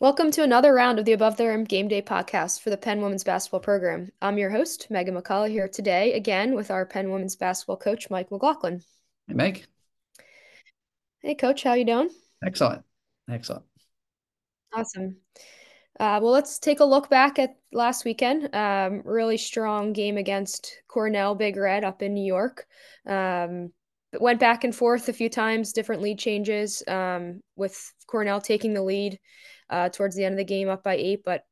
Welcome to another round of the Above the Rim Game Day podcast for the Penn Women's Basketball Program. I'm your host, Meghan McCullough, here today again with our Penn Women's Basketball coach, Mike McLaughlin. Hey, Meg. Hey, coach, how you doing? Excellent. Excellent. Awesome. Uh, well, let's take a look back at last weekend. Um, really strong game against Cornell Big Red up in New York. Um, went back and forth a few times, different lead changes, um, with Cornell taking the lead uh, towards the end of the game up by eight. But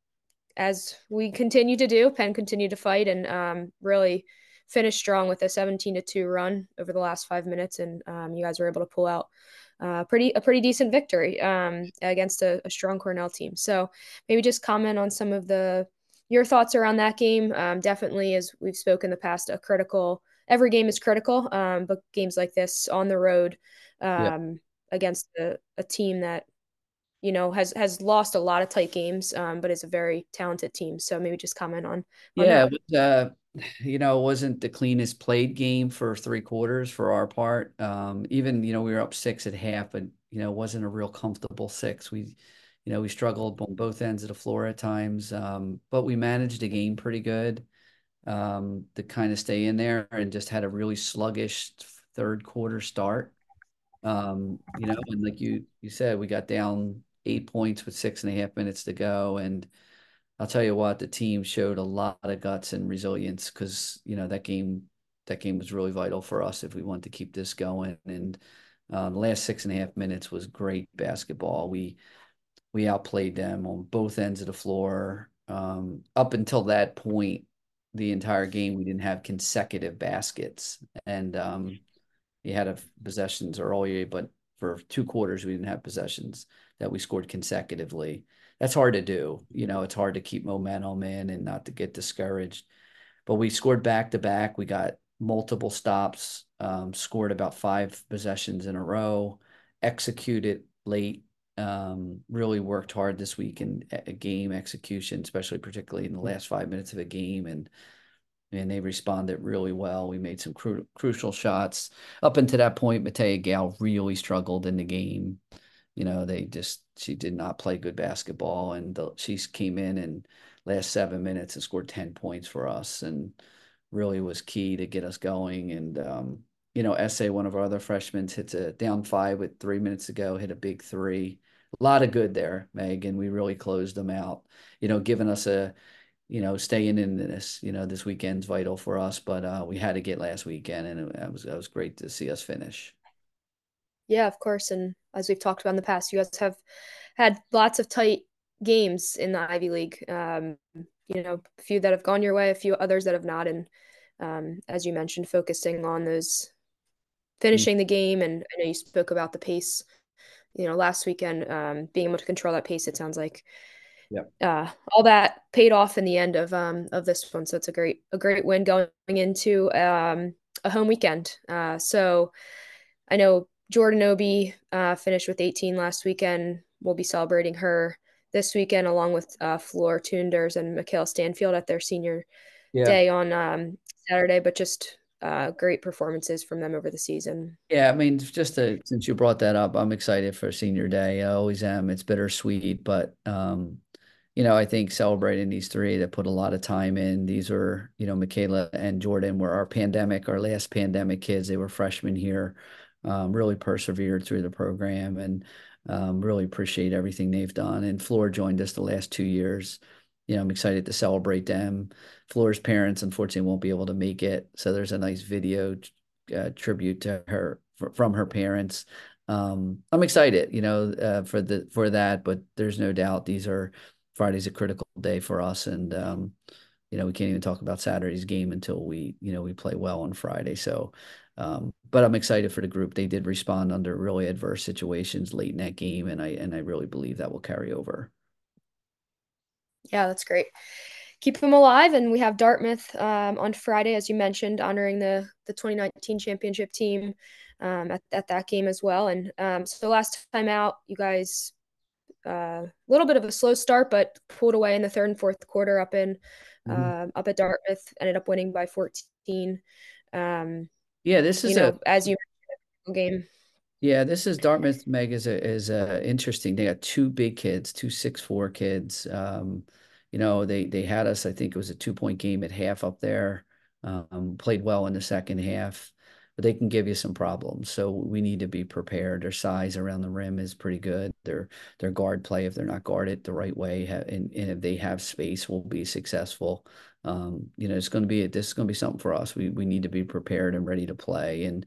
as we continue to do, Penn continued to fight and um, really finished strong with a 17 to 2 run over the last five minutes. And um, you guys were able to pull out uh, pretty a pretty decent victory um, against a, a, strong Cornell team. So maybe just comment on some of the your thoughts around that game. Um, definitely, as we've spoken in the past, a critical. Every game is critical, um, but games like this on the road um, against a, a, team that you know has has lost a lot of tight games, um, but is a very talented team. So maybe just comment on. on yeah, was, uh, you know, it wasn't the cleanest played game for three quarters for our part. Um, even you know we were up six at half, but you know it wasn't a real comfortable six. We you know we struggled on both ends of the floor at times, um, but we managed the game pretty good um, to kind of stay in there and just had a really sluggish third quarter start. Um, you know, and like you you said, we got down eight points with six and a half minutes to go. And I'll tell you what, the team showed a lot of guts and resilience because you know that game that game was really vital for us if we want to keep this going. And uh, the last six and a half minutes was great basketball. We we outplayed them on both ends of the floor. Um, up until that point, the entire game we didn't have consecutive baskets, and um, you had a possessions earlier, but for two quarters we didn't have possessions that we scored consecutively. That's hard to do. You know, it's hard to keep momentum in and not to get discouraged. But we scored back to back. We got multiple stops, um, scored about five possessions in a row, executed late. Um, really worked hard this week in a game execution, especially particularly in the last five minutes of a game, and and they responded really well. We made some cru- crucial shots. Up until that point, Mataya Gayle really struggled in the game you know, they just she did not play good basketball, and the, she came in and last seven minutes and scored ten points for us, and really was key to get us going. And um, you know, Ese, one of our other freshmen, hits a down five with three minutes to go, hit a big three. A lot of good there, Meg, and we really closed them out. You know, giving us a you know, staying in this, you know, this weekend's vital for us, but uh, we had to get last weekend, and it, it was it was great to see us finish. Yeah, of course. And as we've talked about in the past, you guys have had lots of tight games in the Ivy League. Um, you know, a few that have gone your way, a few others that have not. And um, as you mentioned, focusing on those finishing mm-hmm. the game. And I know you spoke about the pace, you know, last weekend, um, being able to control that pace, it sounds like. Yeah. Uh, all that paid off in the end of um of this one. So it's a great a great win going into um a home weekend. Uh so I know Jordan Obi uh, finished with 18 last weekend. We'll be celebrating her this weekend along with uh, Floor Toonders and Michaela Stanfield at their senior yeah. day on um, Saturday. But just uh, great performances from them over the season. Yeah, I mean, just to, since you brought that up, I'm excited for senior day. I always am. It's bittersweet, but um, you know, I think celebrating these three that put a lot of time in. These are, you know, Michaela and Jordan were our pandemic, our last pandemic kids. They were freshmen here um, really persevered through the program and um, really appreciate everything they've done. And Floor joined us the last two years. You know, I'm excited to celebrate them. Floor's parents, unfortunately, won't be able to make it. So there's a nice video uh, tribute to her from her parents. Um, I'm excited, you know, uh, for the for that. But there's no doubt these are Friday's a critical day for us, and um, you know we can't even talk about Saturday's game until we you know we play well on Friday. So um, but I'm excited for the group. They did respond under really adverse situations late in that game, and I and I really believe that will carry over. Yeah, that's great. Keep them alive, and we have Dartmouth um, on Friday, as you mentioned, honoring the the 2019 championship team um, at at that game as well. And um, so last time out, you guys a uh, little bit of a slow start, but pulled away in the third and fourth quarter up in mm-hmm. uh, up at Dartmouth. Ended up winning by 14. Um, yeah, this is know, a as you game. Yeah, this is Dartmouth. Meg is a, is a interesting. They got two big kids, two six four kids. Um, you know, they they had us. I think it was a two point game at half up there. Um, played well in the second half, but they can give you some problems. So we need to be prepared. Their size around the rim is pretty good. Their their guard play, if they're not guarded the right way, and, and if they have space, will be successful. Um, you know, it's going to be this is going to be something for us. We we need to be prepared and ready to play. And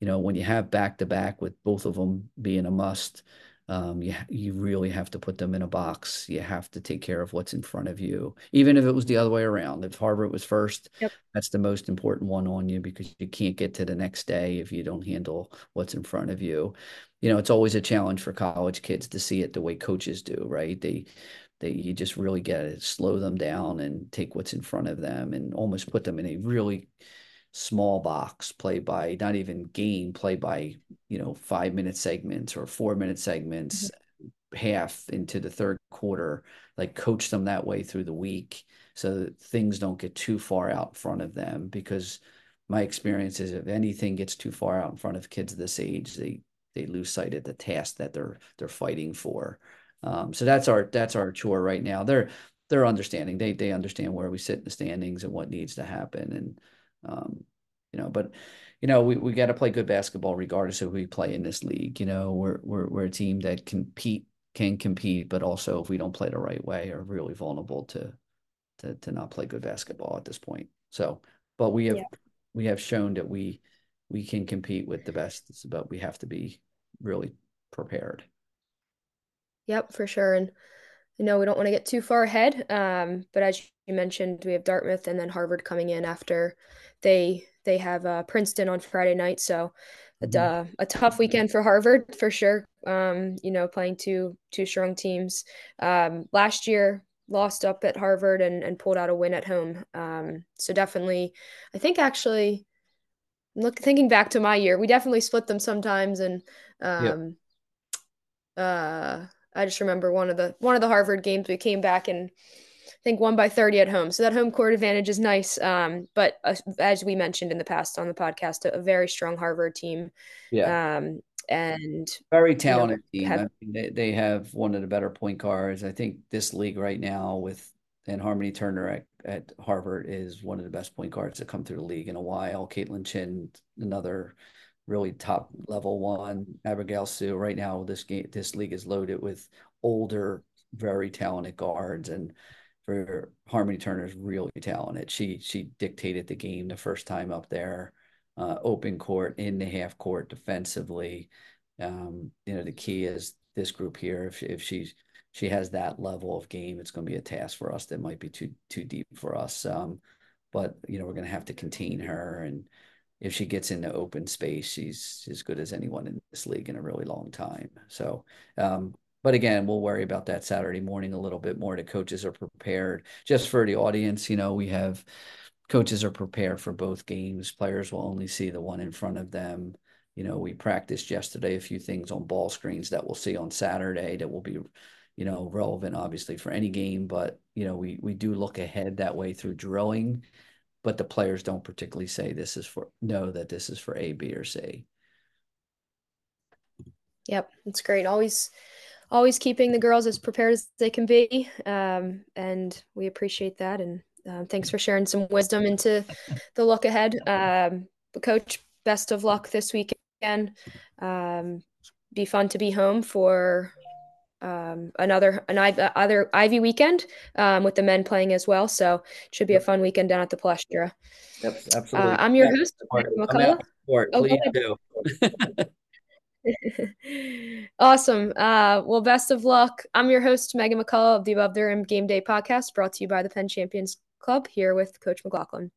you know, when you have back to back with both of them being a must, um, you you really have to put them in a box. You have to take care of what's in front of you, even if it was the other way around. If Harvard was first, yep. that's the most important one on you because you can't get to the next day if you don't handle what's in front of you. You know, it's always a challenge for college kids to see it the way coaches do, right? They they you just really get to slow them down and take what's in front of them and almost put them in a really small box play by not even game play by you know five minute segments or four minute segments mm-hmm. half into the third quarter like coach them that way through the week so that things don't get too far out in front of them. Because my experience is if anything gets too far out in front of kids this age they they lose sight of the task that they're they're fighting for. Um, so that's our that's our chore right now. They're they're understanding. They they understand where we sit in the standings and what needs to happen. And um, you know, but you know, we, we got to play good basketball regardless of who we play in this league. You know, we're we're we're a team that compete can compete, but also if we don't play the right way, are really vulnerable to to to not play good basketball at this point. So, but we have yeah. we have shown that we we can compete with the best, but we have to be really prepared. Yep, for sure. And you know, we don't want to get too far ahead. Um, but as you mentioned, we have Dartmouth and then Harvard coming in after they they have uh, Princeton on Friday night. So mm-hmm. uh, a tough weekend for Harvard for sure. Um, you know, playing two two strong teams. Um, last year lost up at Harvard and, and pulled out a win at home. Um, so definitely, I think actually, look thinking back to my year, we definitely split them sometimes and. Um, yep. uh I just remember one of the one of the Harvard games we came back and think one by 30 at home. So that home court advantage is nice. Um, but uh, as we mentioned in the past on the podcast, a, a very strong Harvard team. Yeah. Um, and very talented you know, team. Have, I mean, they, they have one of the better point guards. I think this league right now with and Harmony Turner at, at Harvard is one of the best point guards to come through the league in a while. Kaitlyn Chen, another really top level one. Abigail Hsu. Right now, this game, this league is loaded with older, very talented guards, and for Harmony Turner is really talented. She she dictated the game the first time up there, uh, open court, in the half court, defensively. Um, you know, the key is this group here. If if she's she has that level of game, it's going to be a task for us that might be too too deep for us. Um, but you know, we're going to have to contain her and if she gets into open space, she's as good as anyone in this league in a really long time. So, um, but again, we'll worry about that Saturday morning a little bit more. The coaches are prepared. Just for the audience, you know, we have coaches are prepared for both games. Players will only see the one in front of them. You know, we practiced yesterday a few things on ball screens that we'll see on Saturday that will be, you know, relevant obviously for any game. But you know, we we do look ahead that way through drilling but the players don't particularly say this is for know that this is for A, B, or C. Yep, it's great. Always, always keeping the girls as prepared as they can be, um, and we appreciate that. And uh, thanks for sharing some wisdom into the look ahead. Um, coach, best of luck this weekend. Um, be fun to be home for um, another an other Ivy weekend um, with the men playing as well. So it should be a fun weekend down at the Palestra. Yep, absolutely. Uh, I'm your host, McCullough. Oh, Please do. awesome. Uh, well, best of luck. I'm your host, Meghan McCullough of the Above the Rim Game Day podcast, brought to you by the Penn Champions Club here with Coach McLaughlin.